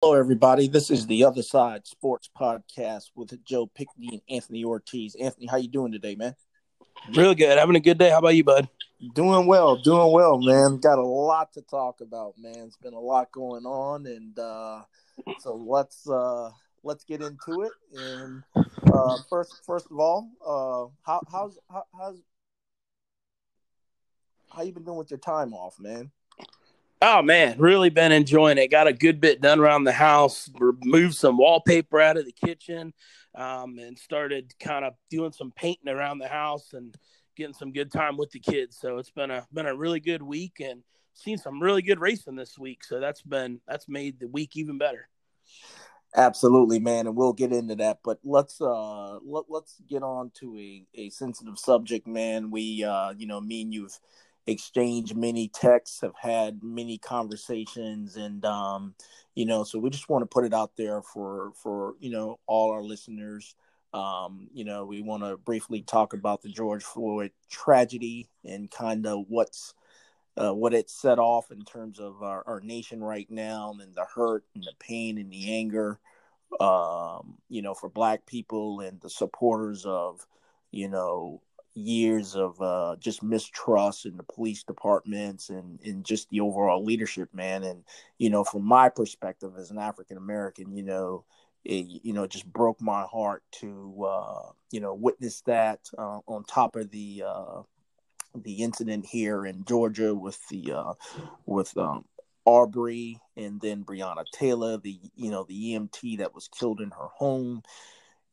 Hello, everybody. This is the Other Side Sports Podcast with Joe Pickney and Anthony Ortiz. Anthony, how you doing today, man? Real good. Having a good day. How about you, bud? Doing well, doing well, man. Got a lot to talk about, man. It's been a lot going on, and uh, so let's uh, let's get into it. And uh, first, first of all, uh, how how's how, how's how you been doing with your time off, man? Oh man, really been enjoying it. Got a good bit done around the house. Removed some wallpaper out of the kitchen, um, and started kind of doing some painting around the house and getting some good time with the kids. So it's been a been a really good week and seen some really good racing this week. So that's been that's made the week even better. Absolutely, man, and we'll get into that. But let's uh let, let's get on to a, a sensitive subject, man. We uh you know me and you've exchanged many texts, have had many conversations, and um, you know, so we just want to put it out there for for you know all our listeners. Um, you know, we want to briefly talk about the George Floyd tragedy and kind of what's uh, what it set off in terms of our, our nation right now and the hurt and the pain and the anger um, you know, for black people and the supporters of, you know, years of uh, just mistrust in the police departments and, and just the overall leadership, man. And, you know, from my perspective as an African American, you know, it, you know, it just broke my heart to, uh, you know, witness that uh, on top of the, uh, the incident here in Georgia with the, uh, with, um, Arbery and then Breonna Taylor, the, you know, the EMT that was killed in her home.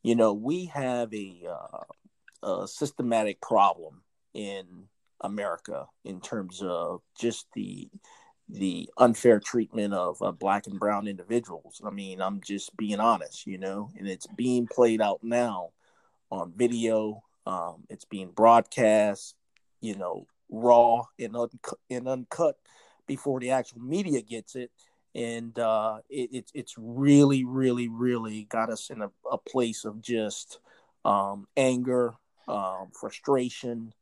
You know, we have a, uh, a systematic problem in America in terms of just the the unfair treatment of uh, black and brown individuals. I mean, I'm just being honest, you know, and it's being played out now on video. Um, it's being broadcast, you know, raw and, uncut, and uncut before the actual media gets it. And uh, it, it, it's really, really, really got us in a, a place of just um, anger, um, frustration.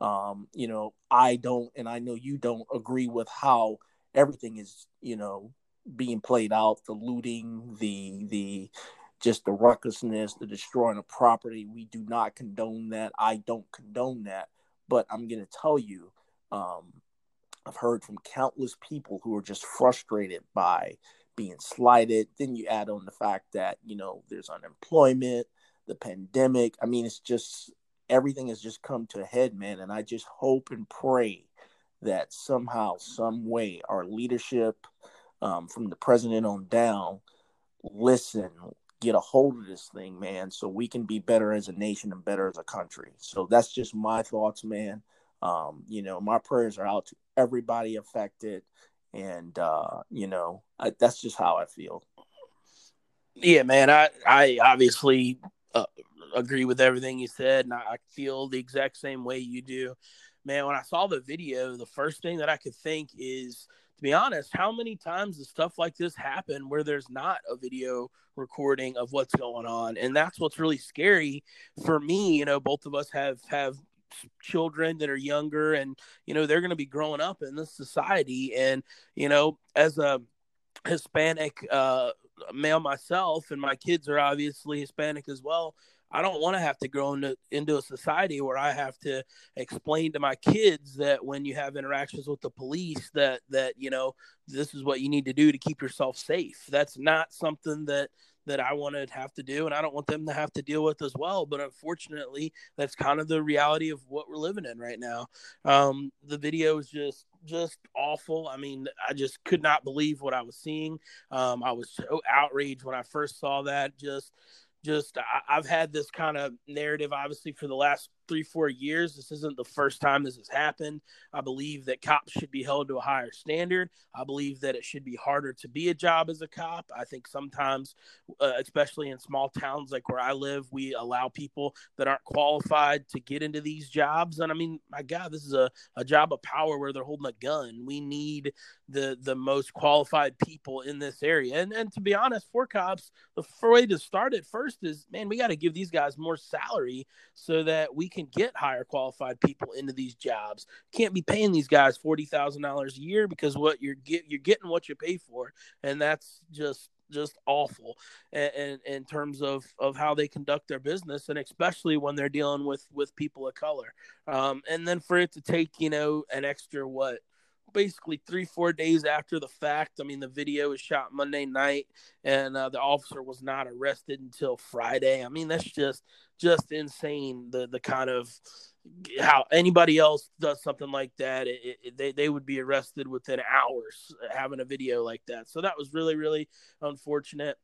Um, you know, I don't, and I know you don't agree with how everything is, you know, being played out. The looting, the the just the recklessness, the destroying of property. We do not condone that. I don't condone that. But I'm going to tell you, um, I've heard from countless people who are just frustrated by being slighted. Then you add on the fact that, you know, there's unemployment, the pandemic. I mean, it's just everything has just come to a head, man. And I just hope and pray that somehow, some way, our leadership um, from the president on down listen, get a hold of this thing, man, so we can be better as a nation and better as a country. So that's just my thoughts, man. Um, you know, my prayers are out to everybody affected, and uh, you know, I, that's just how I feel. Yeah, man. I I obviously uh, agree with everything you said, and I feel the exact same way you do. Man, when I saw the video, the first thing that I could think is, to be honest, how many times does stuff like this happen where there's not a video recording of what's going on? And that's what's really scary for me. You know, both of us have have children that are younger and you know they're going to be growing up in this society and you know as a hispanic uh male myself and my kids are obviously hispanic as well I don't want to have to grow into, into a society where I have to explain to my kids that when you have interactions with the police that that you know this is what you need to do to keep yourself safe. That's not something that that I want to have to do, and I don't want them to have to deal with as well. But unfortunately, that's kind of the reality of what we're living in right now. Um, the video is just just awful. I mean, I just could not believe what I was seeing. Um, I was so outraged when I first saw that. Just just I, have had this kind of narrative obviously for the last three four years this isn't the first time this has happened. I believe that cops should be held to a higher standard. I believe that it should be harder to be a job as a cop. I think sometimes uh, especially in small towns like where i live we allow people that aren't qualified to get into these jobs. And i mean my god this is a, a job of power where they're holding a gun. We need the the most qualified people in this area and and to be honest for cops the way to start it first is man we got to give these guys more salary so that we can get higher qualified people into these jobs. Can't be paying these guys forty thousand dollars a year because what you're get you're getting what you pay for, and that's just just awful in, in, terms of, of how they conduct their business and especially when they're dealing with with people of color um, and then for it to take you know an extra what basically three four days after the fact. I mean the video was shot monday night and uh, the officer was not arrested until friday. I mean that's just just insane the the kind of how anybody else does something like that it, it, they, they would be arrested within hours having a video like that. So that was really really unfortunate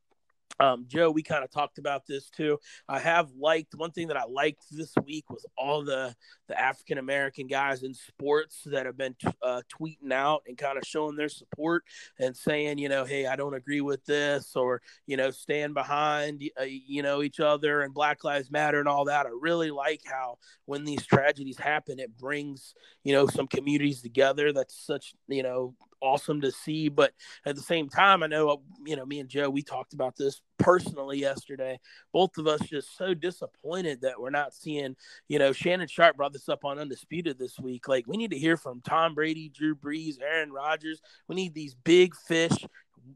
um, Joe, we kind of talked about this too. I have liked one thing that I liked this week was all the the African American guys in sports that have been t- uh, tweeting out and kind of showing their support and saying, you know, hey, I don't agree with this, or you know, stand behind uh, you know each other and Black Lives Matter and all that. I really like how when these tragedies happen, it brings you know some communities together. That's such you know awesome to see. But at the same time, I know, uh, you know, me and Joe, we talked about this personally yesterday. Both of us just so disappointed that we're not seeing, you know, Shannon Sharpe brought this up on Undisputed this week. Like, we need to hear from Tom Brady, Drew Brees, Aaron Rodgers. We need these big fish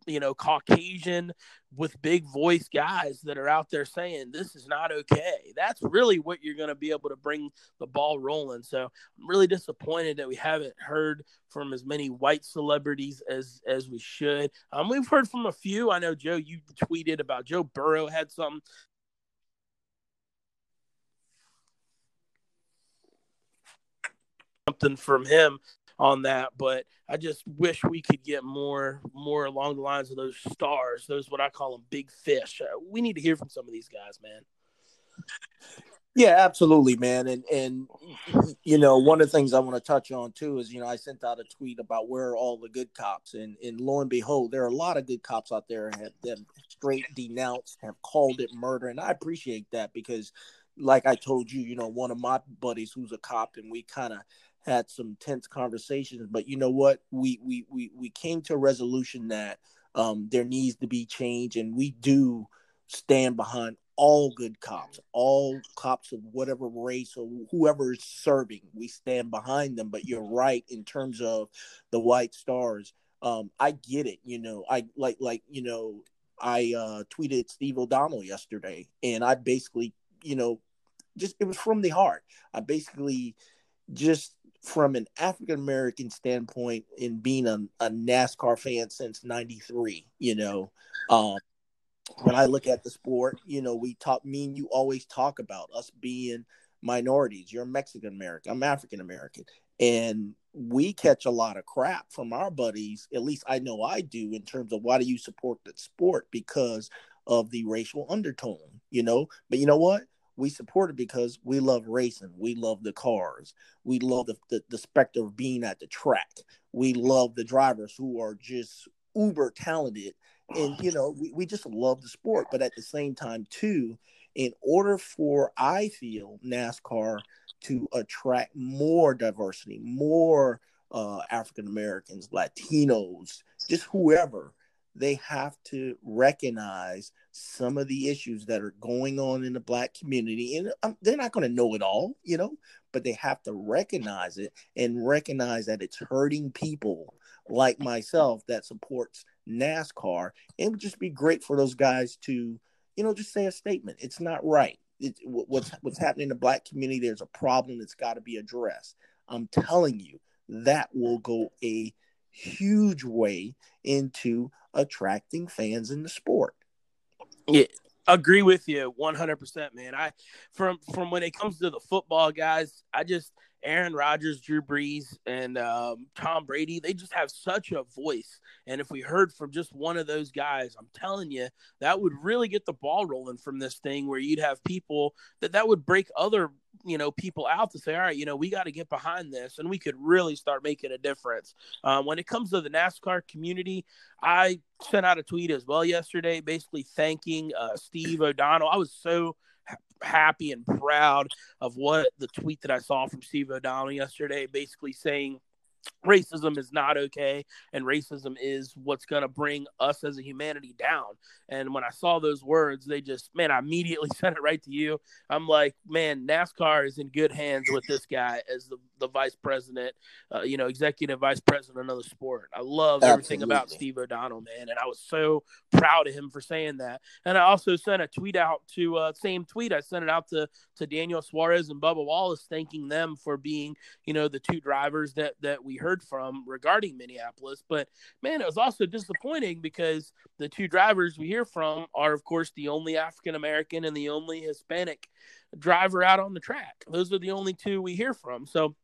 you know, Caucasian with big voice guys that are out there saying this is not okay. That's really what you're going to be able to bring the ball rolling. So I'm really disappointed that we haven't heard from as many white celebrities as as we should. Um, we've heard from a few. I know Joe, you tweeted about Joe Burrow had something something from him on that. But I just wish we could get more more along the lines of those stars. Those what I call them big fish. Uh, we need to hear from some of these guys, man. Yeah, absolutely, man. And and you know, one of the things I want to touch on too is you know I sent out a tweet about where are all the good cops, and and lo and behold, there are a lot of good cops out there have them straight denounced, have called it murder, and I appreciate that because, like I told you, you know, one of my buddies who's a cop, and we kind of had some tense conversations. But you know what? We we we we came to a resolution that um, there needs to be change, and we do stand behind all good cops, all cops of whatever race or whoever is serving. We stand behind them. But you're right in terms of the white stars. Um, I get it. You know, I like like you know. I uh, tweeted Steve O'Donnell yesterday, and I basically, you know, just it was from the heart. I basically just from an African American standpoint in being a, a, NASCAR fan since 93, you know, um, when I look at the sport, you know, we talk, me and you always talk about us being minorities. You're Mexican American, I'm African American. And we catch a lot of crap from our buddies, at least I know I do, in terms of why do you support that sport because of the racial undertone, you know? But you know what? We support it because we love racing. We love the cars. We love the, the, the specter of being at the track. We love the drivers who are just uber talented. And, you know, we, we just love the sport. But at the same time, too, in order for, I feel, NASCAR to attract more diversity, more uh, African Americans, Latinos, just whoever, they have to recognize some of the issues that are going on in the black community. And um, they're not going to know it all you know but they have to recognize it and recognize that it's hurting people like myself that supports nascar. It would just be great for those guys to you know just say a statement. It's not right. It, what's what's happening in the black community there's a problem that's got to be addressed. I'm telling you that will go a huge way into attracting fans in the sport. Yeah, agree with you 100%, man. I from from when it comes to the football guys, I just Aaron Rodgers, Drew Brees, and um, Tom Brady, they just have such a voice. And if we heard from just one of those guys, I'm telling you, that would really get the ball rolling from this thing where you'd have people that that would break other you know people out to say all right you know we got to get behind this and we could really start making a difference um, when it comes to the nascar community i sent out a tweet as well yesterday basically thanking uh, steve o'donnell i was so happy and proud of what the tweet that I saw from Steve O'Donnell yesterday, basically saying racism is not okay and racism is what's going to bring us as a humanity down. And when i saw those words they just man i immediately sent it right to you. I'm like man nascar is in good hands with this guy as the, the vice president uh, you know executive vice president of the sport. I love Absolutely. everything about steve o'donnell man and i was so proud of him for saying that. And i also sent a tweet out to uh, same tweet i sent it out to to daniel suarez and bubba wallace thanking them for being you know the two drivers that that we heard heard from regarding Minneapolis. But man, it was also disappointing because the two drivers we hear from are, of course, the only African American and the only Hispanic driver out on the track. Those are the only two we hear from. So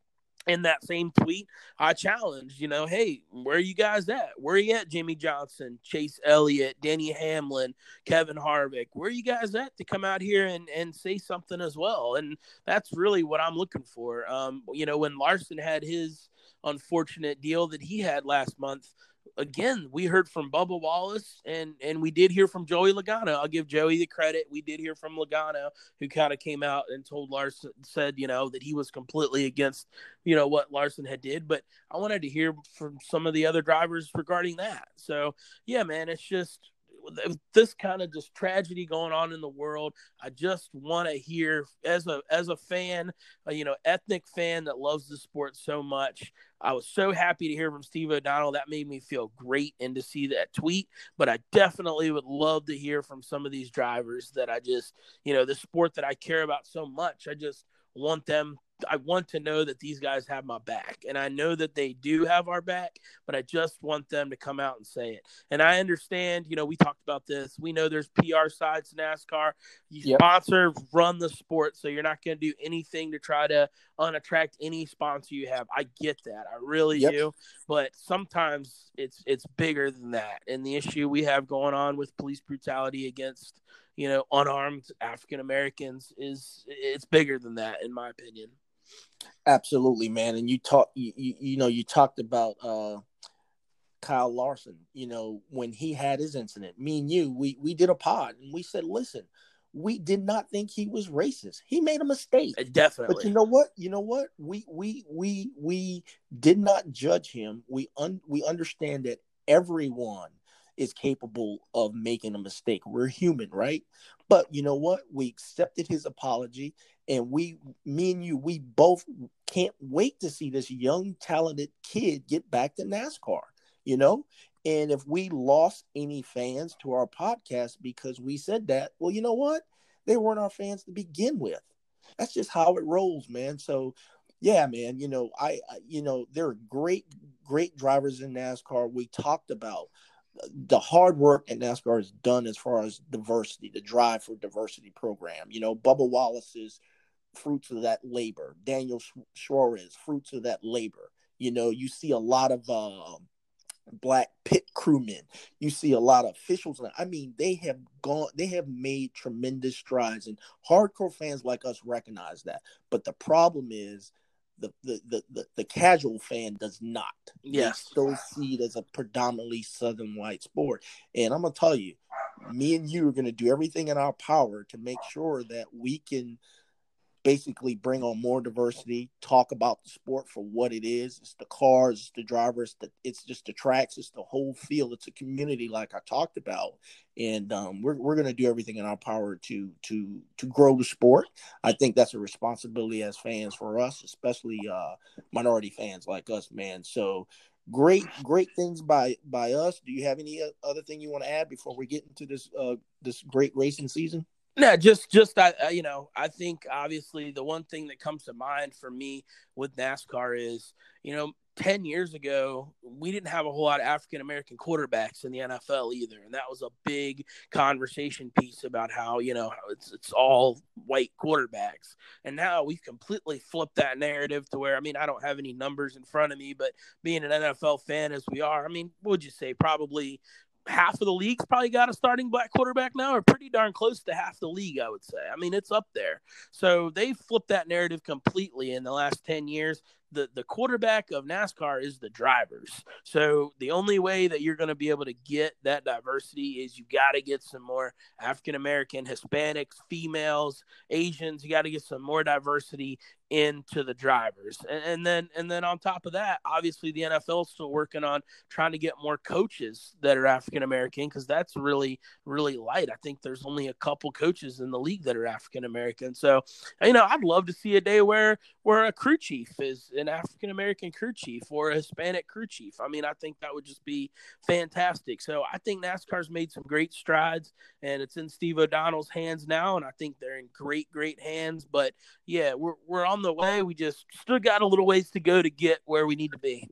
in that same tweet, I challenged, you know, hey, where are you guys at? Where are you at, Jimmie Johnson, Chase Elliott, Denny Hamlin, Kevin Harvick? Where are you guys at to come out here and, and say something as well? And that's really what I'm looking for. Um, you know, when Larson had his unfortunate deal that he had last month. Again, we heard from Bubba Wallace and and we did hear from Joey Logano. I'll give Joey the credit. We did hear from Logano, who kind of came out and told Larson said, you know, that he was completely against, you know, what Larson had did. But I wanted to hear from some of the other drivers regarding that. So yeah, man, it's just this kind of just tragedy going on in the world i just want to hear as a as a fan a, you know ethnic fan that loves the sport so much i was so happy to hear from steve o'donnell. That made me feel great and to see that tweet. But i definitely would love to hear from some of these drivers that i just you know the sport that i care about so much. I just want them I want to know that these guys have my back. And I know that they do have our back, but I just want them to come out and say it. And I understand, you know, we talked about this. We know there's PR sides to NASCAR. You yep. sponsor, run the sport. So you're not going to do anything to try to unattract any sponsor you have. I get that. I really yep. do. But sometimes it's it's bigger than that. And the issue we have going on with police brutality against you know unarmed African Americans is it's bigger than that in my opinion. Absolutely, man. And you talk, you, you, you know, you talked about uh, Kyle Larson. You know, when he had his incident, me and you, we we did a pod and we said, listen, we did not think he was racist. He made a mistake. Uh, definitely. But you know what? You know what? We we we we did not judge him. We un, we understand that everyone is capable of making a mistake. We're human, right? But you know what? We accepted his apology and we me and you we both can't wait to see this young talented kid get back to NASCAR, you know? And if we lost any fans to our podcast because we said that, well, you know what? They weren't our fans to begin with. That's just how it rolls, man. So, yeah, man, you know, I, I you know, there are great great drivers in NASCAR. We talked about the hard work that NASCAR has done as far as diversity, the drive for diversity program. You know, Bubba Wallace's fruits of that labor. Daniel Suarez, fruits of that labor. You know, you see a lot of uh, black pit crewmen. You see a lot of officials. I mean, they have gone, they have made tremendous strides, and hardcore fans like us recognize that. But the problem is, the the the, the, casual fan does not. Yes, they still see it as a predominantly southern white sport. And I'm gonna tell you, me and you are gonna do everything in our power to make sure that we can basically bring on more diversity, talk about the sport for what it is. It's the cars, it's the drivers, it's just the tracks, it's the whole field. It's a community like I talked about. And um, we're, we're going to do everything in our power to to to grow the sport. I think that's a responsibility as fans for us, especially uh, minority fans like us, man. So great great things by by us. Do you have any other thing you want to add before we get into this uh, this great racing season? No, just just I you know I think obviously the one thing that comes to mind for me with NASCAR is you know 10 years ago, we didn't have a whole lot of African American quarterbacks in the NFL either. And that was a big conversation piece about how, you know, it's, it's all white quarterbacks. And now we've completely flipped that narrative to where, I mean, I don't have any numbers in front of me, but being an NFL fan as we are, I mean, would you say? Probably half of the league's probably got a starting black quarterback now, or pretty darn close to half the league, I would say. I mean, it's up there. So they flipped that narrative completely in the last 10 years. the the quarterback of NASCAR is the drivers. So the only way that you're going to be able to get that diversity is you got to get some more African American, Hispanics, females, Asians. You got to get some more diversity into the drivers. And, and, then and then on top of that, obviously the NFL is still working on trying to get more coaches that are African American because that's really really light. I think there's only a couple coaches in the league that are African American. So you know, I'd love to see a day where where a crew chief is an African American crew chief or a Hispanic crew chief. I mean, I think that would just be fantastic. So I think NASCAR's made some great strides and it's in Steve O'Donnell's hands now and I think they're in great great hands, but yeah, we're we're on on the way. We just still got a little ways to go to get where we need to be.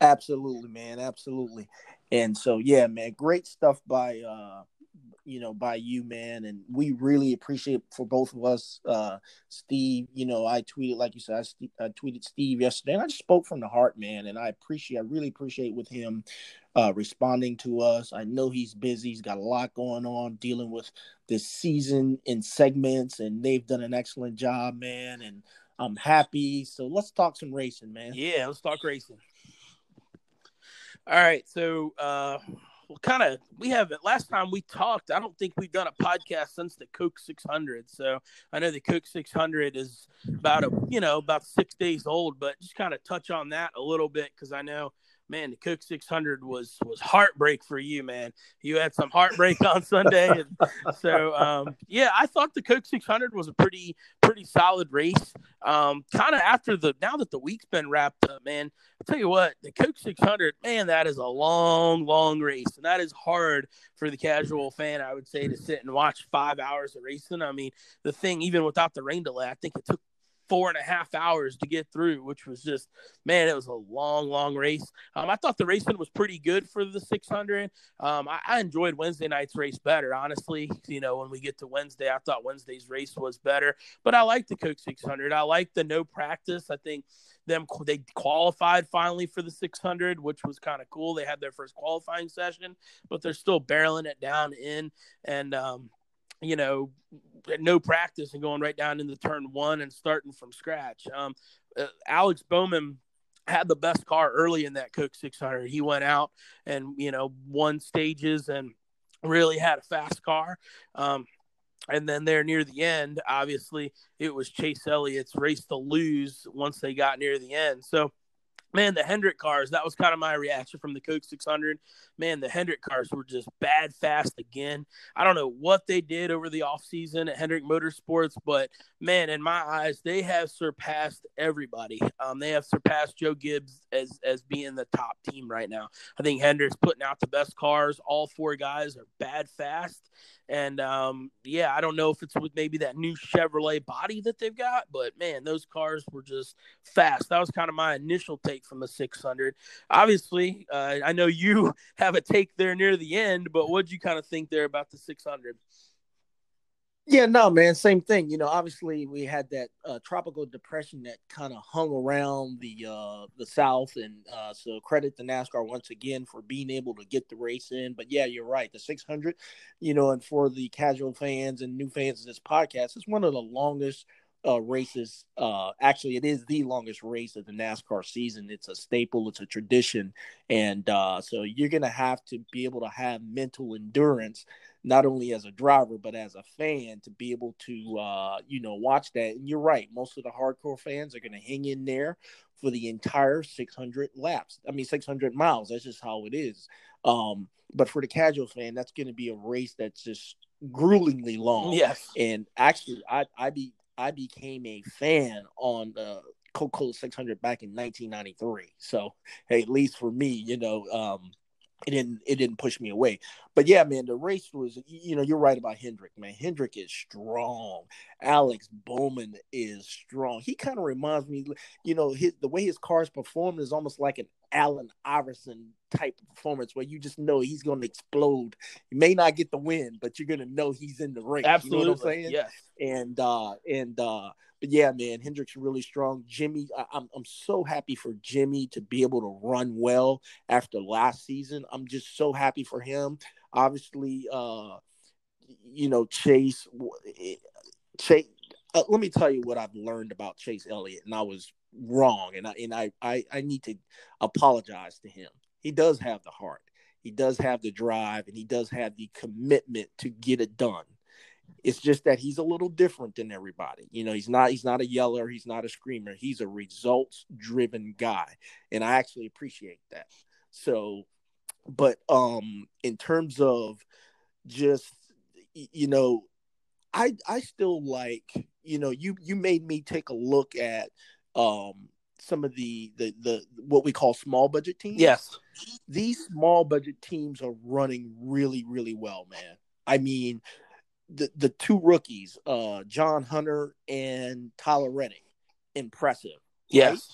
Absolutely, man. Absolutely. And so, yeah, man, great stuff by, uh, you know, by you, man. And we really appreciate for both of us, uh, Steve. You know, I tweeted, like you said, I, I tweeted Steve yesterday, and I just spoke from the heart, man. And I appreciate, I really appreciate with him uh, responding to us. I know he's busy. He's got a lot going on dealing with this season in segments, and they've done an excellent job, man. And I'm happy. So let's talk some racing, man. Yeah, let's talk racing. All right. So, uh, well, kind of, we haven't, last time we talked, I don't think we've done a podcast since the Coke 600. So I know the Coke 600 is about a, you know, about six days old, but just kind of touch on that a little bit because I know man, the Coke 600 was was heartbreak for you, man. You had some heartbreak on Sunday, and so um, yeah, I thought the Coke 600 was a pretty pretty solid race. Um, kind of after the now that the week's been wrapped up, man. I tell you what, the Coke 600, man, that is a long, long race, and that is hard for the casual fan. I would say to sit and watch five hours of racing. I mean, the thing, even without the rain delay, I think it took four and a half hours to get through, which was just man, it was a long, long race. Um, I thought the racing was pretty good for the 600. Um, I, I, enjoyed Wednesday night's race better, honestly. You know, when we get to Wednesday, I thought Wednesday's race was better, but I like the Coke 600. I like the no practice. I think them they qualified finally for the 600, which was kind of cool. They had their first qualifying session, but they're still barreling it down in and. Um, you know, no practice and going right down into turn one and starting from scratch. Um, uh, Alex Bowman had the best car early in that Coke 600. He went out and you know won stages and really had a fast car. Um, and then there near the end, obviously, it was Chase Elliott's race to lose once they got near the end. So man, the Hendrick cars, that was kind of my reaction from the Coke 600. Man, the Hendrick cars were just bad fast again. I don't know what they did over the offseason at Hendrick Motorsports, but man, in my eyes, they have surpassed everybody. Um, they have surpassed Joe Gibbs as, as being the top team right now. I think Hendrick's putting out the best cars. All four guys are bad fast. And um, yeah, I don't know if it's with maybe that new Chevrolet body that they've got, but man, those cars were just fast. That was kind of my initial take from the 600. Obviously, uh, I know you have a take there near the end, but what do you kind of think there about the 600? Yeah, no, man, same thing. You know, obviously we had that uh, tropical depression that kind of hung around the uh, the South, and uh, so credit to NASCAR once again for being able to get the race in. But yeah, you're right. The 600, you know, and for the casual fans and new fans of this podcast, it's one of the longest uh, races. Uh, actually, it is the longest race of the NASCAR season. It's a staple. It's a tradition, and uh, so you're gonna have to be able to have mental endurance, not only as a driver but as a fan, to be able to uh, you know watch that. And you're right. Most of the hardcore fans are gonna hang in there for the entire 600 laps. I mean, 600 miles. That's just how it is. Um, but for the casual fan, that's going to be a race that's just gruelingly long. Yes. And actually, I I be I became a fan on the Coca Cola 600 back in 1993. So, hey, at least for me, you know, um, it didn't it didn't push me away. But yeah, man, the race was you know you're right about Hendrick, man. Hendrick is strong. Alex Bowman is strong. He kind of reminds me, you know, his the way his cars perform is almost like an Allen Iverson type of performance where you just know he's going to explode. You may not get the win, but you're going to know he's in the ring. Absolutely, you know what I'm saying? Yes. And uh and uh but yeah, man, Hendrick's really strong. Jimmy, I, I'm I'm so happy for Jimmy to be able to run well after last season. I'm just so happy for him. Obviously, uh, you know, Chase, Chase. Uh, let me tell you what I've learned about Chase Elliott, and I was wrong, and I and I, I I need to apologize to him. He does have the heart, he does have the drive, and he does have the commitment to get it done. It's just that he's a little different than everybody. You know, he's not he's not a yeller, he's not a screamer. He's a results driven guy, and I actually appreciate that. So, but um, in terms of just you know, I I still like you know you you made me take a look at um some of the the the what we call small budget teams. Yes, these small budget teams are running really really well, man. I mean, the the two rookies, uh, John Hunter and Tyler Reddick, impressive. Yes,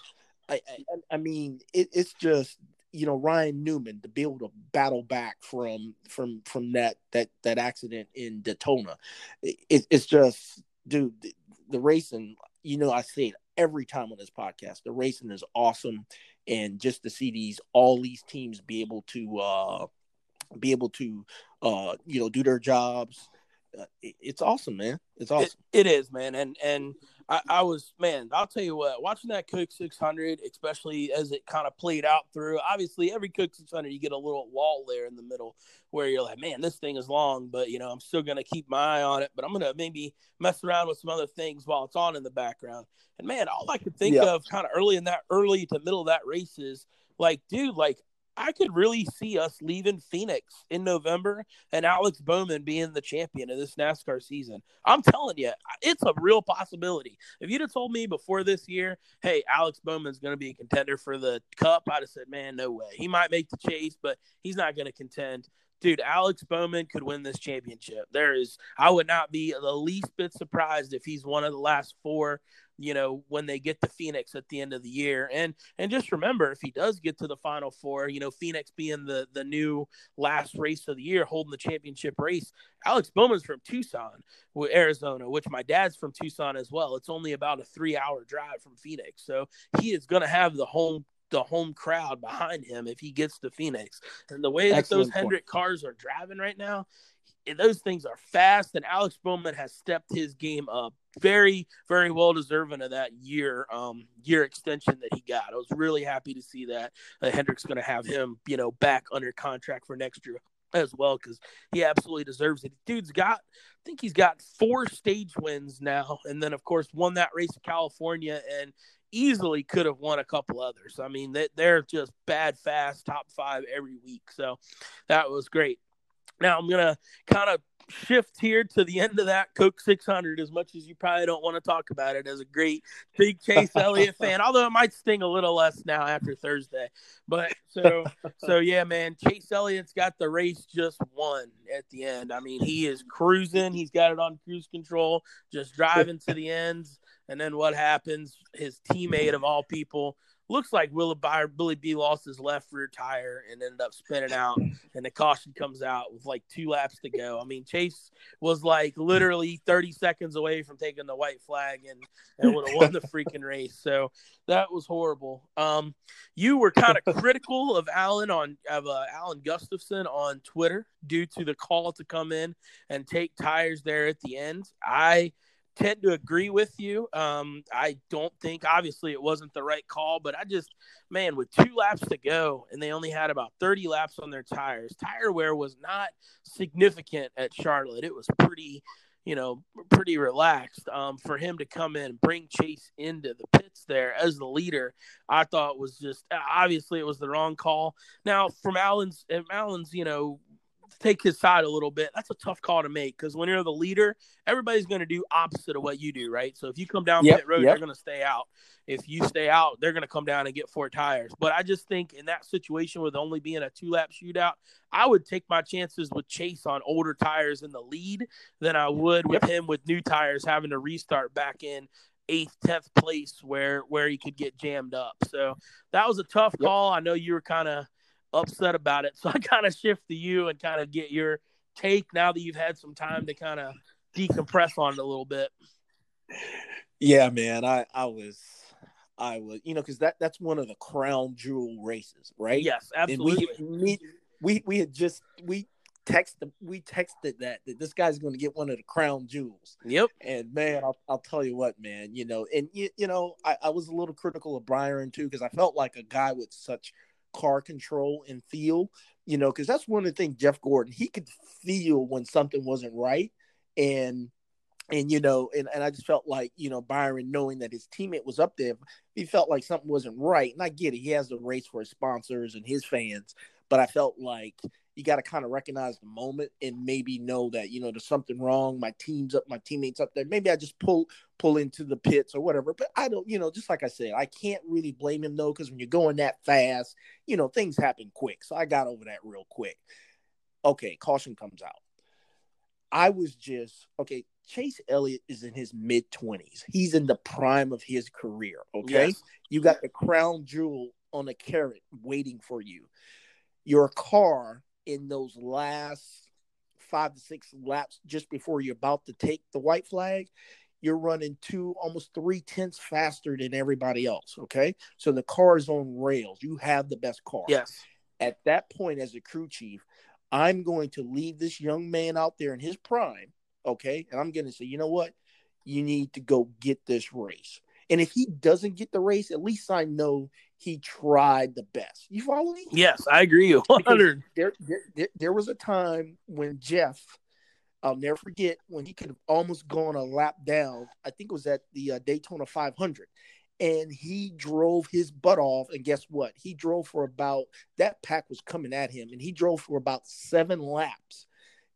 right? I, I, I mean it, it's just you know Ryan Newman to be able to battle back from from from that that that accident in Daytona. It, it's just dude the, the racing. You know I say it every time on this podcast. The racing is awesome, and just to see these all these teams be able to uh be able to uh you know do their jobs uh, it's awesome, man. It's awesome. It, it is, man. And and I, I, was man. I'll tell you what. Watching that Coke 600, especially as it kind of played out through. Obviously, every Coke 600, you get a little wall there in the middle where you're like, man, this thing is long, but you know, I'm still gonna keep my eye on it. But I'm gonna maybe mess around with some other things while it's on in the background. And man, all I could think yep. of kind of early in that early to middle of that race is like, dude, like I could really see us leaving Phoenix in November and Alex Bowman being the champion of this NASCAR season. I'm telling you, it's a real possibility. If you'd have told me before this year, hey, Alex Bowman's going to be a contender for the Cup, I'd have said, man, no way. He might make the chase, but he's not going to contend dude, Alex Bowman could win this championship. There is, I would not be the least bit surprised if he's one of the last four. You know, when they get to Phoenix at the end of the year, and and just remember, if he does get to the final four, you know, Phoenix being the the new last race of the year, holding the championship race. Alex Bowman's from Tucson, Arizona, which my dad's from Tucson as well. It's only about a three hour drive from Phoenix, so he is going to have the home the home crowd behind him if he gets to Phoenix. And the way that Excellent those point. Hendrick cars are driving right now, those things are fast. And Alex Bowman has stepped his game up very, very well deserving of that year um, year extension that he got. I was really happy to see that uh, Hendrick's going to have him, you know, back under contract for next year as well because he absolutely deserves it. Dude's got, I think he's got four stage wins now, and then of course won that race in California, and easily could have won a couple others. I mean, they, they're just bad, fast, top five every week. So that was great. Now I'm gonna kind of shift here to the end of that Coke 600 as much as you probably don't want to talk about it as a great big Chase Elliott fan, although it might sting a little less now after Thursday. But so, so yeah, man, Chase Elliott's got the race just won at the end. I mean, he is cruising. He's got it on cruise control, just driving to the ends. And then what happens? His teammate of all people looks like Willie Billy B lost his left rear tire and ended up spinning out, and the caution comes out with like two laps to go. I mean, Chase was like literally 30 seconds away from taking the white flag and, and would have won the freaking race. So that was horrible. Um, you were kind of critical of Alan on of uh, Alan Gustafson on Twitter due to the call to come in and take tires there at the end. I tend to agree with you. Um, I don't think, obviously, it wasn't the right call, but I just, man, with two laps to go and they only had about 30 laps on their tires, tire wear was not significant at Charlotte. It was pretty, you know, pretty relaxed. Um, for him to come in and bring Chase into the pits there as the leader, I thought was just obviously it was the wrong call. Now, from Allen's, Allen's, you know, take his side a little bit. That's a tough call to make because when you're the leader, everybody's going to do opposite of what you do, right? So if you come down yep, pit road, yep. they're going to stay out. If you stay out, they're going to come down and get four tires. But I just think in that situation with only being a two lap shootout, I would take my chances with Chase on older tires in the lead than I would with yep. him with new tires having to restart back in eighth, tenth place where where he could get jammed up. So that was a tough call. I know you were kind of upset about it. So I kind of shift to you and kind of get your take now that you've had some time to kind of decompress on it a little bit. Yeah, man, I I was I was you know because that that's one of the crown jewel races, right? Yes, absolutely. And we, we we had just we texted we texted that that this guy's going to get one of the crown jewels. Yep. And man, I'll, I'll tell you what, man, you know, and you, you know, I, I was a little critical of Byron too because I felt like a guy with such car control and feel, you know, because that's one of the things Jeff Gordon he could feel when something wasn't right, and and you know, and, and I just felt like you know Byron knowing that his teammate was up there, he felt like something wasn't right, and I get it, he has the race for his sponsors and his fans, but I felt like you got to kind of recognize the moment and maybe know that you know there's something wrong. My team's up, my teammates up there. Maybe I just pull pull into the pits or whatever. But I don't, you know, just like I said, I can't really blame him though because when you're going that fast, you know, things happen quick. So I got over that real quick. Okay, caution comes out. I was just okay. Chase Elliott is in his mid 20s. He's in the prime of his career. Okay. Yes. You got the crown jewel on a carrot waiting for you. Your car in those last five to six laps just before you're about to take the white flag, you're running two, almost three tenths faster than everybody else. Okay. So the car is on rails. You have the best car. Yes. At that point, as a crew chief, I'm going to leave this young man out there in his prime. Okay. And I'm going to say, you know what? You need to go get this race. And if he doesn't get the race, at least I know he tried the best. You follow me? Yes, I agree. 100. There, there, there, was a time when Jeff, I'll never forget, when he could have almost gone a lap down. I think it was at the uh, Daytona 500. And he drove his butt off. And guess what? He drove for about, that pack was coming at him, and he drove for about seven laps.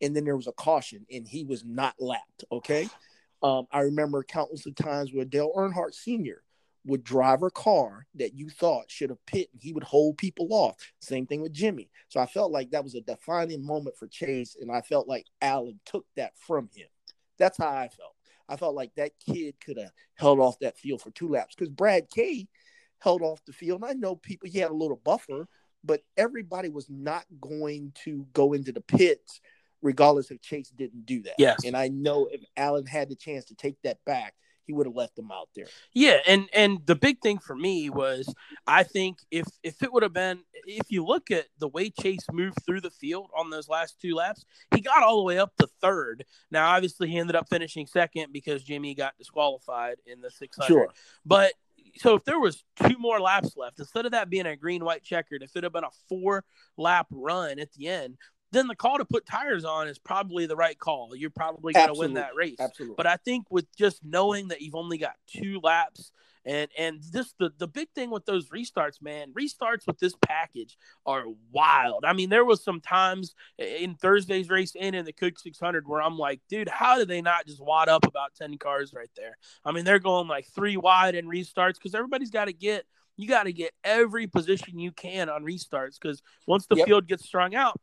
And then there was a caution, and he was not lapped. Okay. Um, I remember countless of times where Dale Earnhardt Sr would drive a car that you thought should have pit and he would hold people off. Same thing with Jimmy. So I felt like that was a defining moment for Chase, and I felt like Alan took that from him. That's how I felt. I felt like that kid could have held off that field for two laps because Brad K held off the field. And I know people, he had a little buffer, but everybody was not going to go into the pits regardless if Chase didn't do that. Yes. And I know if Alan had the chance to take that back, he would have left them out there. Yeah, and and the big thing for me was I think if if it would have been if you look at the way Chase moved through the field on those last two laps, he got all the way up to third. Now obviously he ended up finishing second because Jimmy got disqualified in the 600. Sure. But so if there was two more laps left, instead of that being a green white checkered, if it had been a four lap run at the end, then the call to put tires on is probably the right call. You're probably going to win that race. Absolutely. But I think with just knowing that you've only got two laps and and this the the big thing with those restarts, man, restarts with this package are wild. I mean, there was some times in Thursday's race and in the Coke 600 where I'm like, dude, how did they not just wad up about 10 cars right there? I mean, they're going like three wide in restarts because everybody's got to get you got to get every position you can on restarts because once the yep. field gets strung out,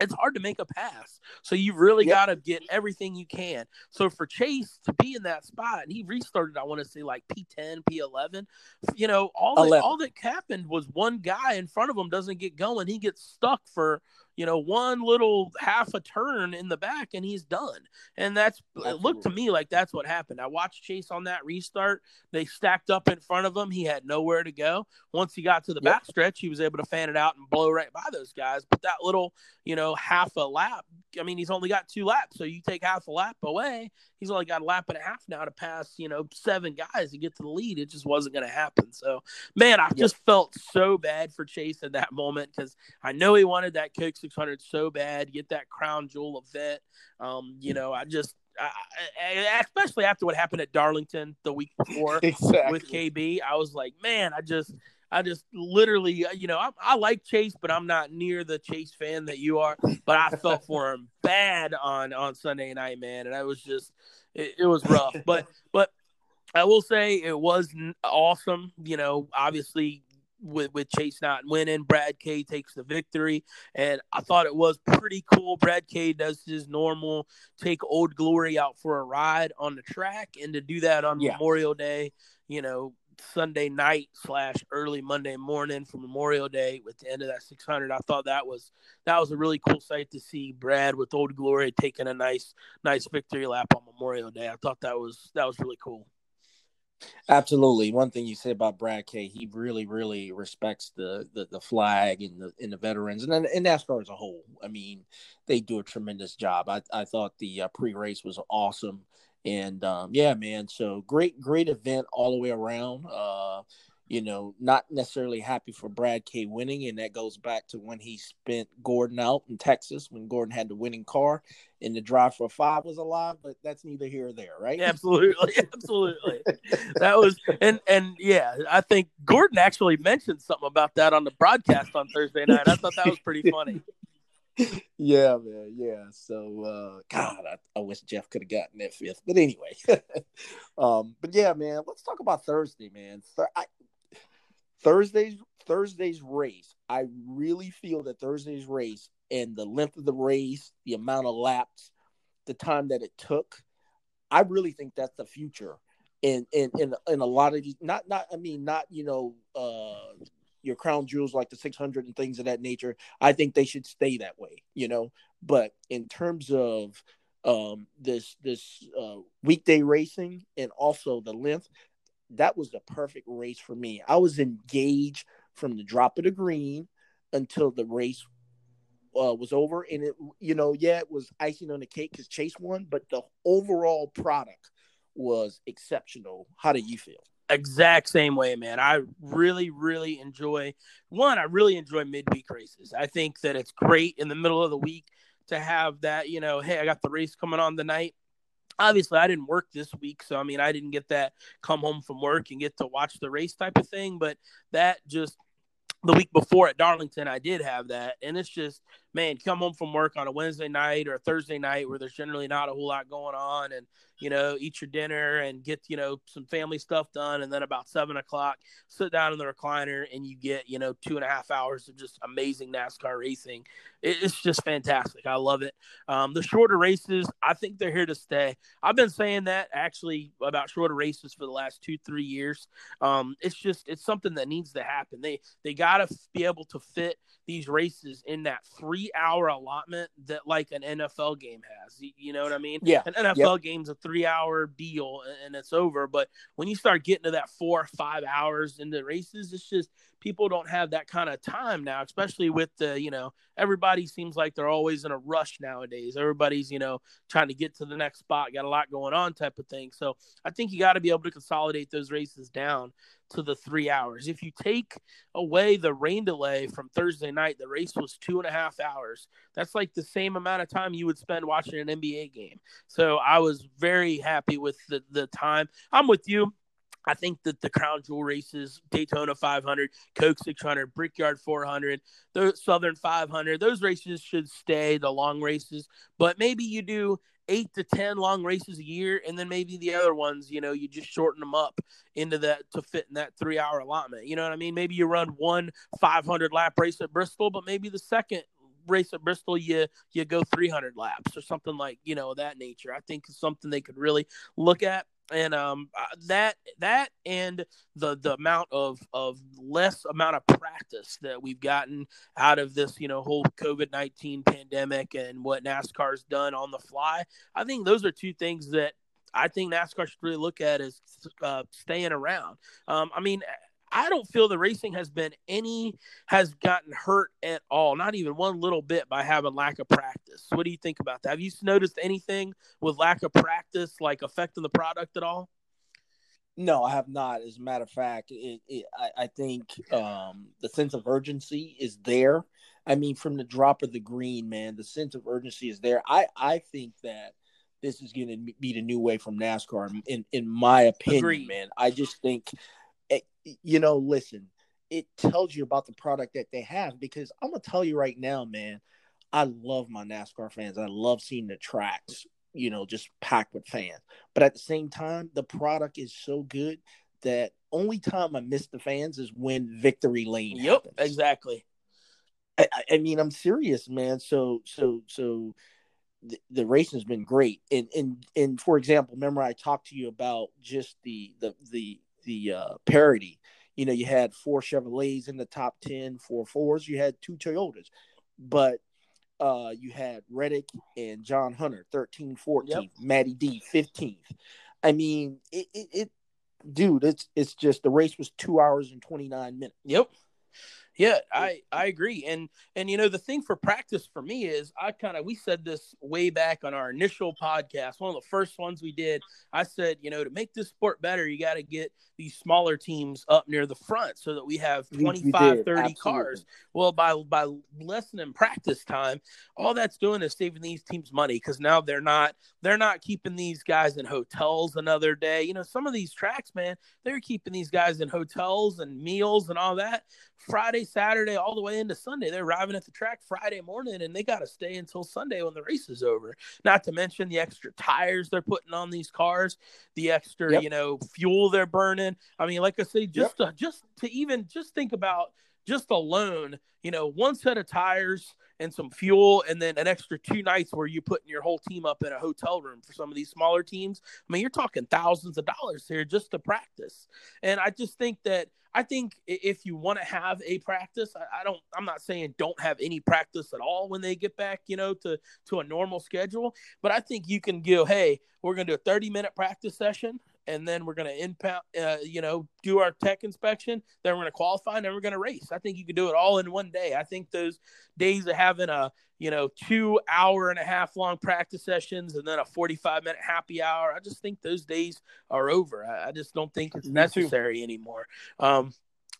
it's hard to make a pass. So you really yep. got to get everything you can. So for Chase to be in that spot, and he restarted, I want to say like P10, P11. You know, all that, all that happened was one guy in front of him doesn't get going. He gets stuck for you know, one little half a turn in the back and he's done. And that's Absolutely. it looked to me like that's what happened. I watched Chase on that restart. They stacked up in front of him. He had nowhere to go. Once he got to the yep. back stretch, he was able to fan it out and blow right by those guys. But that little, you know, half a lap, I mean, he's only got two laps. So you take half a lap away, he's only got a lap and a half now to pass, you know, seven guys to get to the lead. It just wasn't going to happen. So, man, I yep. just felt so bad for Chase in that moment because I know he wanted that Coke 600 so bad, get that crown jewel event. Um, you know, I just, I, I, especially after what happened at Darlington the week before exactly. with KB, I was like, man, I just, I just literally, uh, you know, I, I, like Chase, but I'm not near the Chase fan that you are. But I felt for him bad on on Sunday night, man, and I was just, it, it was rough. but but I will say it was awesome. You know, obviously with with Chase not winning, Brad K takes the victory, and I thought it was pretty cool. Brad K does his normal take Old Glory out for a ride on the track, and to do that on yeah. Memorial Day, you know, Sunday night slash early Monday morning for Memorial Day with the end of that 600. I thought that was that was a really cool sight to see Brad with Old Glory taking a nice nice victory lap on Memorial Day. I thought that was that was really cool. Absolutely. One thing you said about Brad K, he really, really respects the the, the flag and the and the veterans and and NASCAR as a whole. I mean, they do a tremendous job. I I thought the uh, pre race was awesome, and um, yeah, man. So great, great event all the way around. Uh, you know, not necessarily happy for Brad K winning, and that goes back to when he spent Gordon out in Texas when Gordon had the winning car and the drive for five was alive, but that's neither here or there, right? Absolutely, absolutely. that was and and yeah, I think Gordon actually mentioned something about that on the broadcast on Thursday night. I thought that was pretty funny. yeah, man. Yeah. So, uh, God, I, I wish Jeff could have gotten that fifth. But anyway, um, but yeah, man. Let's talk about Thursday, man. Th- I, Thursday's Thursday's race, I really feel that Thursday's race and the length of the race, the amount of laps, the time that it took, I really think that's the future. In in in, in a lot of these, not not I mean not you know uh your crown jewels like the 600 and things of that nature. I think they should stay that way, you know. But in terms of um this this uh weekday racing and also the length that was the perfect race for me. I was engaged from the drop of the green until the race uh, was over, and it, you know, yeah, it was icing on the cake because Chase won, but the overall product was exceptional. How do you feel? Exact same way, man. I really, really enjoy one. I really enjoy midweek races. I think that it's great in the middle of the week to have that. You know, hey, I got the race coming on tonight obviously I didn't work this week, so I mean I didn't get that come home from work and get to watch the race type of thing, but that just the week before at Darlington I did have that and it's just man come home from work on a Wednesday night or a Thursday night where there's generally not a whole lot going on and you know, eat your dinner and get, you know, some family stuff done. And then about seven o'clock, sit down in the recliner and you get, you know, two and a half hours of just amazing NASCAR racing. It's just fantastic. I love it. Um, the shorter races, I think they're here to stay. I've been saying that actually about shorter races for the last two, three years. Um, it's just, it's something that needs to happen. They, they got to be able to fit these races in that three hour allotment that like an NFL game has. You know what I mean? Yeah. An NFL yep. game's a three hour deal and it's over. But when you start getting to that four or five hours in the races, it's just people don't have that kind of time now, especially with the, you know, everybody seems like they're always in a rush nowadays. Everybody's, you know, trying to get to the next spot, got a lot going on type of thing. So I think you got to be able to consolidate those races down to the three hours. If you take away the rain delay from Thursday night, the race was two and a half hours. That's like the same amount of time you would spend watching an NBA game. So I was very happy with the, the time. I'm with you. I think that the crown jewel races, Daytona 500, Coke 600, Brickyard 400, the Southern 500, those races should stay the long races. But maybe you do eight to 10 long races a year. And then maybe the other ones, you know, you just shorten them up into that to fit in that three hour allotment. You know what I mean? Maybe you run one 500 lap race at Bristol, but maybe the second race at Bristol, you you go 300 laps or something like you know that nature. I think is something they could really look at and um uh, that that and the the amount of of less amount of practice that we've gotten out of this you know whole covid-19 pandemic and what nascar's done on the fly i think those are two things that i think nascar should really look at as uh, staying around. Um i mean I don't feel the racing has been any has gotten hurt at all, not even one little bit by having lack of practice. What do you think about that? Have you noticed anything with lack of practice like affecting the product at all? No, I have not. As a matter of fact, it, it, I, I, think um, the sense of urgency is there. I mean, from the drop of the green, man, the sense of urgency is there. I, I think that this is going to be the new way from NASCAR, in in my opinion, Agreed. man. I just think you know, listen, it tells you about the product that they have because I'm gonna tell you right now, man, I love my NASCAR fans. I love seeing the tracks, you know, just packed with fans. But at the same time, the product is so good that only time I miss the fans is when victory lane. Yep, happens. exactly. I, I, mean, I'm serious, man. So, so, so the, the race has been great. And, and, and for example, remember I talked to you about just the, the, the, the uh, parity. You know, you had four Chevrolets in the top 10, four Fords, you had two Toyotas, but uh, you had Reddick and John Hunter, 13, 14th, yep. Matty D, 15th. I mean, it, it, it dude, it's it's just the race was two hours and twenty nine minutes. Yep. Yeah, I I agree, and and you know the thing for practice for me is I kind of we said this way back on our initial podcast, one of the first ones we did. I said, you know, to make this sport better, you got to get these smaller teams up near the front so that we have 25, 30 Absolutely. cars. Well, by by lessening practice time, all that's doing is saving these teams money because now they're not they're not keeping these guys in hotels another day. You know, some of these tracks, man, they're keeping these guys in hotels and meals and all that. Friday, Saturday, all the way into Sunday. They're arriving at the track Friday morning and they got to stay until Sunday when the race is over. Not to mention the extra tires they're putting on these cars, the extra, yep. you know, fuel they're burning. I mean, like I say, just yep. to, just to even just think about just alone, you know, one set of tires and some fuel, and then an extra two nights where you're putting your whole team up in a hotel room for some of these smaller teams. I mean, you're talking thousands of dollars here just to practice. And I just think that I think if you want to have a practice, I, I, don't. I'm not saying don't have any practice at all when they get back, you know, to to a normal schedule. But I think you can go, hey, we're going to do a 30 minute practice session, and then we're going to impound, uh, you know, do our tech inspection. Then we're going to qualify, and then we're going to race. I think you could do it all in one day. I think those days of having a, you know, two hour and a half long practice sessions and then a 45 minute happy hour, I just think those days are over. I, I just don't think it's necessary anymore. Um,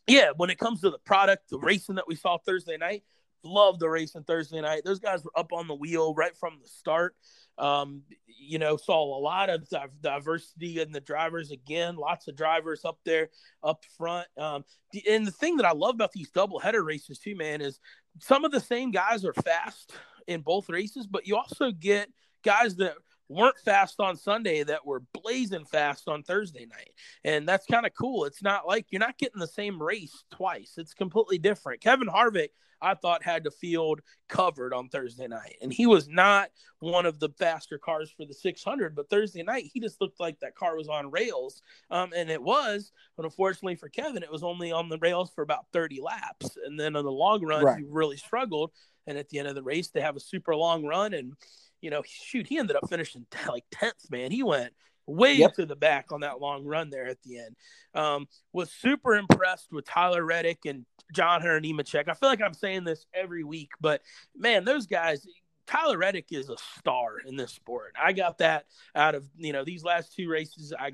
yeah, when it comes to the product, the racing that we saw Thursday night, love the racing Thursday night. Those guys were up on the wheel right from the start. Um, you know, saw a lot of diversity in the drivers again. Lots of drivers up there, up front. Um, and the thing that I love about these double header races too, man, is some of the same guys are fast in both races, but you also get guys that weren't fast on Sunday that were blazing fast on Thursday night. And that's kind of cool. It's not like you're not getting the same race twice. It's completely different. Kevin Harvick I thought had the field covered on Thursday night. And he was not one of the faster cars for the 600, but Thursday night, he just looked like that car was on rails. Um, and it was, but unfortunately for Kevin, it was only on the rails for about 30 laps. And then on the long run, right. he really struggled. And at the end of the race, they have a super long run. And, you know, shoot, he ended up finishing like 10th, man. He went way yep. to the back on that long run there at the end. Um, was super impressed with Tyler Reddick and John Hunter Nemechek. I feel like I'm saying this every week, but man, those guys. Tyler Reddick is a star in this sport. I got that out of you know these last two races. I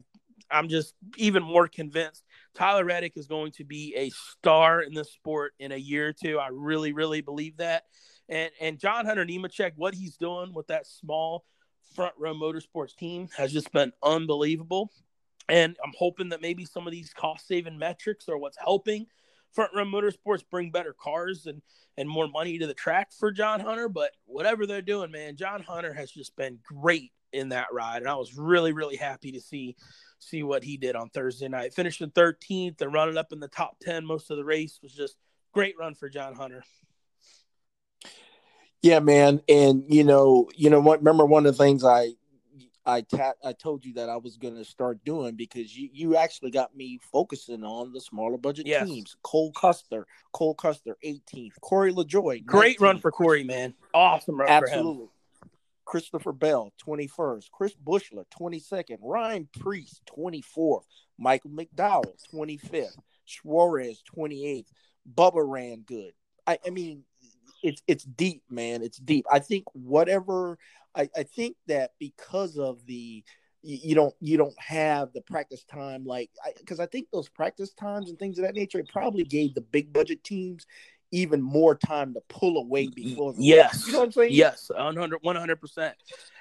I'm just even more convinced Tyler Reddick is going to be a star in this sport in a year or two. I really, really believe that. And and John Hunter Nemechek, what he's doing with that small front row motorsports team has just been unbelievable. And I'm hoping that maybe some of these cost saving metrics are what's helping front row motorsports bring better cars and and more money to the track for John Hunter. But whatever they're doing, man, John Hunter has just been great in that ride, and I was really really happy to see see what he did on Thursday night. Finishing 13th and running up in the top 10 most of the race was just great run for John Hunter. Yeah, man, and you know, you know what? Remember one of the things I I ta- I told you that I was going to start doing because you you actually got me focusing on the smaller budget yes. teams. Cole Custer, Cole Custer, 18th. Corey LaJoie, great 19th. run for Corey, man. Awesome run Absolutely. Christopher Bell, 21st. Chris Buescher, 22nd. Ryan Preece, 24th. Michael McDowell, 25th. Suarez, 28th. Bubba ran good. I, I mean, it's it's deep, man. It's deep. I think whatever I, I think that because of the you don't you don't have the practice time like because I, I, think those practice times and things of that nature it probably gave the big budget teams even more time to pull away before yes you know what i'm saying yes 100 percent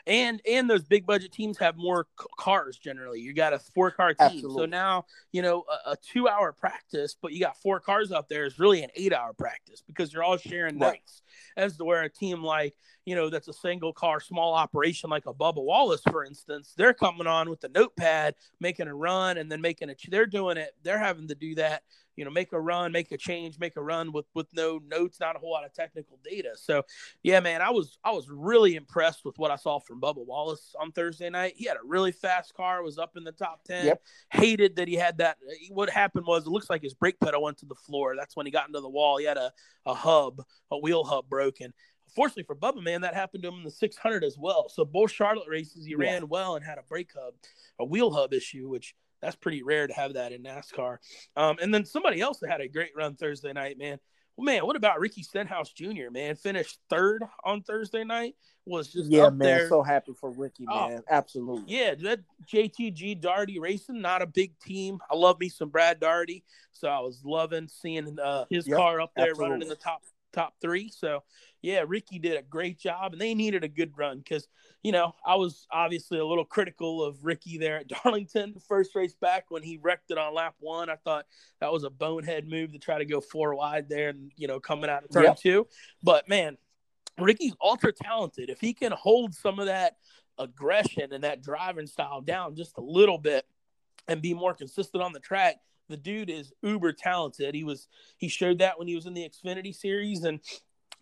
and and those big budget teams have more c- cars generally. You got a four car team. Absolutely. so now you know a, a, two hour practice but you got four cars out there is really an eight hour practice because you're all sharing right. nights. As to where a team like you know that's a single car small operation like a Bubba Wallace for instance they're coming on with the notepad making a run and then making a they're doing it. They're having to do that you know make a run make a change make a run with with no notes not a whole lot of technical data. So yeah man i was i was really impressed with what i saw from bubba wallace on thursday night he had a really fast car was up in the top 10 yep. hated that he had that what happened was it looks like his brake pedal went to the floor that's when he got into the wall he had a, a hub a wheel hub broken Fortunately for Bubba, man, that happened to him in the 600 as well. So both Charlotte races, he yeah. ran well and had a brake hub, a wheel hub issue, which That's pretty rare to have that in NASCAR. Um, and then somebody else that had a great run Thursday night, man. Well, man, what about Ricky Stenhouse Jr. Man, finished third on Thursday night. Was just yeah, man. There. So happy for Ricky, oh, man. Absolutely. Yeah, that JTG Daugherty Racing, not a big team. I love me some Brad Daugherty, so I was loving seeing uh, his yep, car up there absolutely. running in the top top three. So yeah, Ricky did a great job, and they needed a good run because you know I was obviously a little critical of Ricky there at Darlington, first race back when he wrecked it on lap one. I thought that was a bonehead move to try to go four wide there and you know coming out of turn yep. two. But man, Ricky's ultra talented. If he can hold some of that aggression and that driving style down just a little bit and be more consistent on the track the dude is uber talented. He was he showed that when he was in the Xfinity series and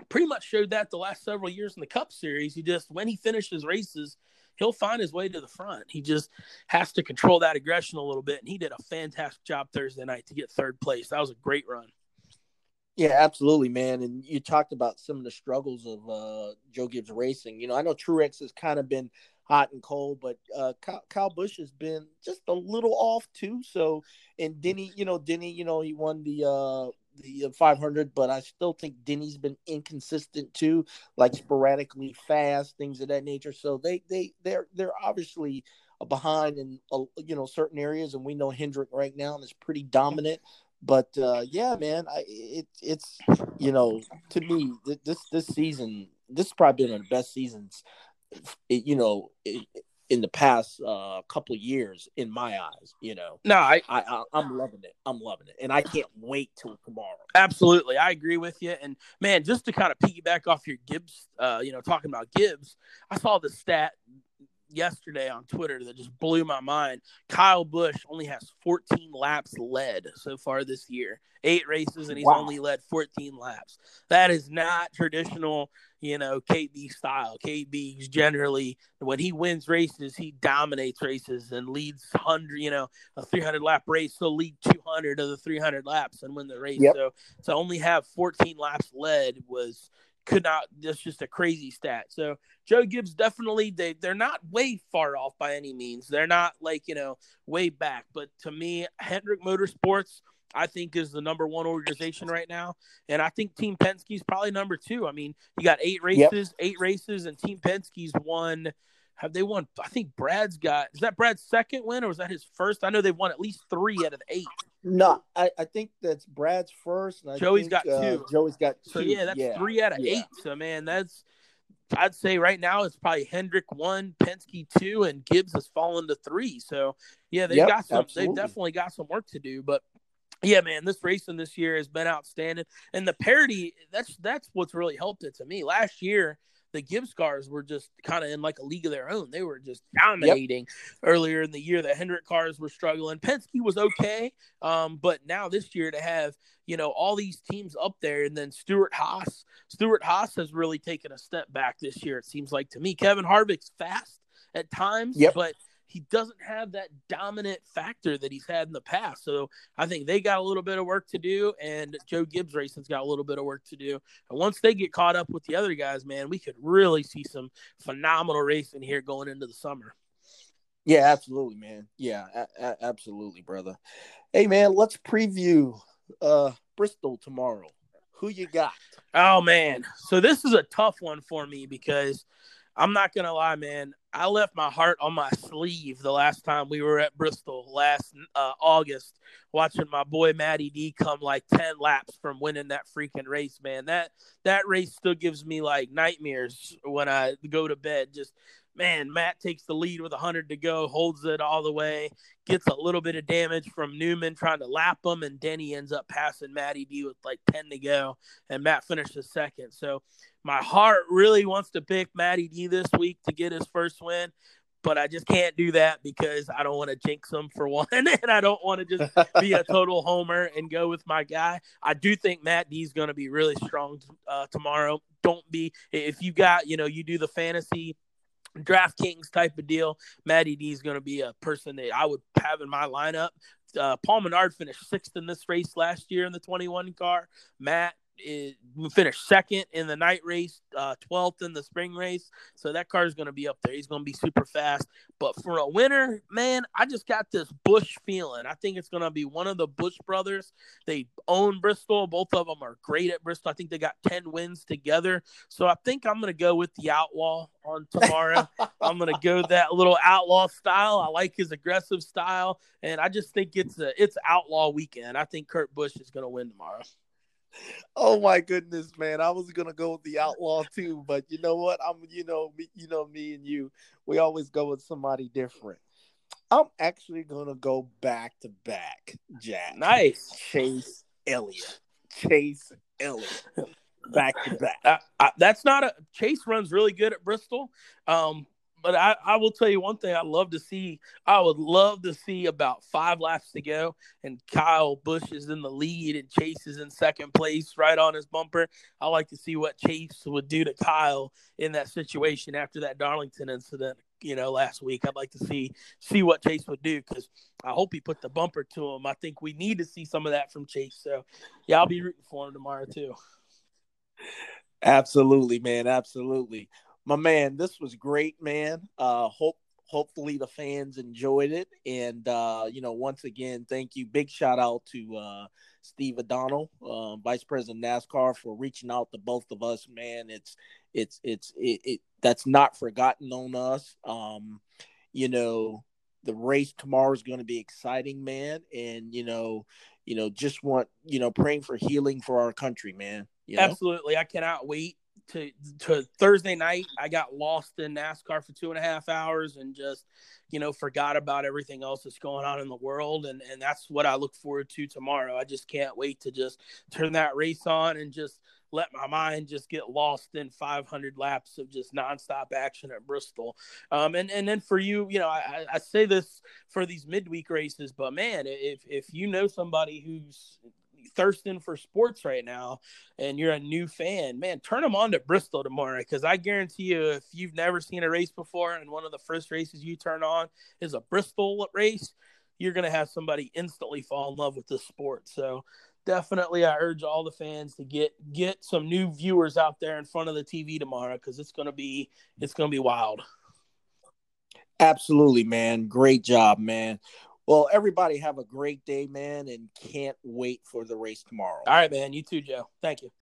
pretty much showed that the last several years in the Cup series. He just when he finishes races, he'll find his way to the front. He just has to control that aggression a little bit, and he did a fantastic job Thursday night to get third place. That was a great run. Yeah, absolutely, man. And you talked about some of the struggles of uh, Joe Gibbs Racing. You know, I know Truex has kind of been hot and cold. But uh, Kyle, Kyle, Busch has been just a little off too. So, and Denny, you know, Denny, you know, he won the uh, the 500, but I still think Denny's been inconsistent too, like sporadically fast, things of that nature. So they they they're they're obviously behind in uh, you know certain areas, and we know Hendrick right now is pretty dominant. But uh, yeah, man, I it it's you know to me this this season this has probably been one of the best seasons it, you know, it, in the past uh, couple of years in my eyes you know. No I, I i am loving it. I'm loving it. And i can't wait till tomorrow. Absolutely. I agree with you. And man just to kind of piggyback off your gibbs uh you know talking about gibbs i saw the stat yesterday on Twitter that just blew my mind. Kyle Busch only has 14 laps led so far this year, eight races, and he's wow. only led 14 laps. That is not traditional, you know, KB style. KB's generally, when he wins races, he dominates races and leads 100, you know, a 300 lap race. So lead 200 of the 300 laps and win the race. Yep. So to only have 14 laps led was could not that's just a crazy stat. So Joe Gibbs definitely they they're not way far off by any means. They're not like, you know, way back, but to me Hendrick Motorsports I think is the number one organization right now. And I think Team Penske's probably number two. I mean, you got eight races, yep. eight races, and Team Penske's won have they won? I think Brad's got. Is that Brad's second win, or was that his first? I know they've won at least three out of eight. No, I, I think that's Brad's first. Joey's think, got uh, two. Joey's got two. So yeah, that's yeah. three out of yeah. eight. So man, that's I'd say right now it's probably Hendrick one, Penske two, and Gibbs has fallen to three. So yeah, they've yep, got some. Absolutely. They've definitely got some work to do, but. Yeah, man, this racing this year has been outstanding, and the parity that's that's what's really helped it to me. Last year, the Gibbs cars were just kind of in like a league of their own. They were just dominating yep. earlier in the year. The Hendrick cars were struggling. Penske was okay, um, but now this year to have you know all these teams up there, and then Stewart-Haas. Stuart Haas has really taken a step back this year. It seems like to me. Kevin Harvick's fast at times, yep. but he doesn't have that dominant factor that he's had in the past. So I think they got a little bit of work to do, and Joe Gibbs Racing's got a little bit of work to do. And once they get caught up with the other guys, man, we could really see some phenomenal racing here going into the summer. Yeah, absolutely, man. Yeah, a- a- absolutely, brother. Hey, man, let's preview uh Bristol tomorrow. Who you got? Oh man, so this is a tough one for me because I'm not gonna lie, man. I left my heart on my sleeve the last time we were at Bristol last uh, August, watching my boy Matty D come like ten laps from winning that freaking race. Man, that that race still gives me like nightmares when I go to bed. Just man, Matt takes the lead with 100 to go, holds it all the way, gets a little bit of damage from Newman trying to lap him, and Denny ends up passing Matty D with like 10 to go, and Matt finishes second. So my heart really wants to pick Matty D this week to get his first win. But I just can't do that because I don't want to jinx him for one, and I don't want to just be a total homer and go with my guy. I do think Matt D is going to be really strong uh, tomorrow. Don't be if you got you know you do the fantasy DraftKings type of deal. Matty D is going to be a person that I would have in my lineup. Uh, Paul Menard finished sixth in this race last year in the 21 car. Matt is, we finished second in the night race, uh, 12th in the spring race. So that car is going to be up there. He's going to be super fast. But for a winner, man, I just got this Busch feeling. I think it's going to be one of the Busch brothers. They own Bristol. Both of them are great at Bristol. I think they got 10 wins together. So I think I'm going to go with the Outlaw on tomorrow. I'm going to go that little Outlaw style. I like his aggressive style. And I just think it's a it's Outlaw weekend. I think Kurt Busch is going to win tomorrow. Oh my goodness, man! I was gonna go with the outlaw too, but you know what? I'm, you know, me, you know, me and you, we always go with somebody different. I'm actually gonna go back to back, Jack. Nice, Chase Elliott. Chase Elliott. Back to back. Uh, I, that's not a Chase runs really good at Bristol. Um, but I, I will tell you one thing I love to see. I would love to see about five laps to go, and Kyle Busch is in the lead and Chase is in second place, right on his bumper. I like to see what Chase would do to Kyle in that situation after that Darlington incident. You know, last week, I'd like to see see what Chase would do because I hope he put the bumper to him. I think we need to see some of that from Chase. So, yeah, I'll be rooting for him tomorrow too. Absolutely, man. Absolutely my man, this was great, man. Uh, hope hopefully the fans enjoyed it, and uh, you know, once again, thank you. Big shout out to uh, Steve O'Donnell, uh, Vice President NASCAR, for reaching out to both of us, man. It's it's it's it, it that's not forgotten on us. Um, you know, the race tomorrow is going to be exciting, man, and you know, you know, just want you know, praying for healing for our country, man. You know? Absolutely, I cannot wait to to Thursday night, I got lost in NASCAR for two and a half hours and just, you know, forgot about everything else that's going on in the world. And and that's what I look forward to tomorrow. I just can't wait to just turn that race on and just let my mind just get lost in 500 laps of just nonstop action at Bristol. Um, and and then for you, you know, I, I say this for these midweek races, but man, if if you know somebody who's thirsting for sports right now and you're a new fan, man, turn them on to Bristol tomorrow because I guarantee you, if you've never seen a race before and one of the first races you turn on is a Bristol race, you're going to have somebody instantly fall in love with the sport. So, definitely I urge all the fans to get get some new viewers out there in front of the TV tomorrow cuz it's going to be it's going to be wild. Absolutely, man. Great job, man. Well, everybody have a great day, man, and can't wait for the race tomorrow. All right, man. You too, Joe. Thank you.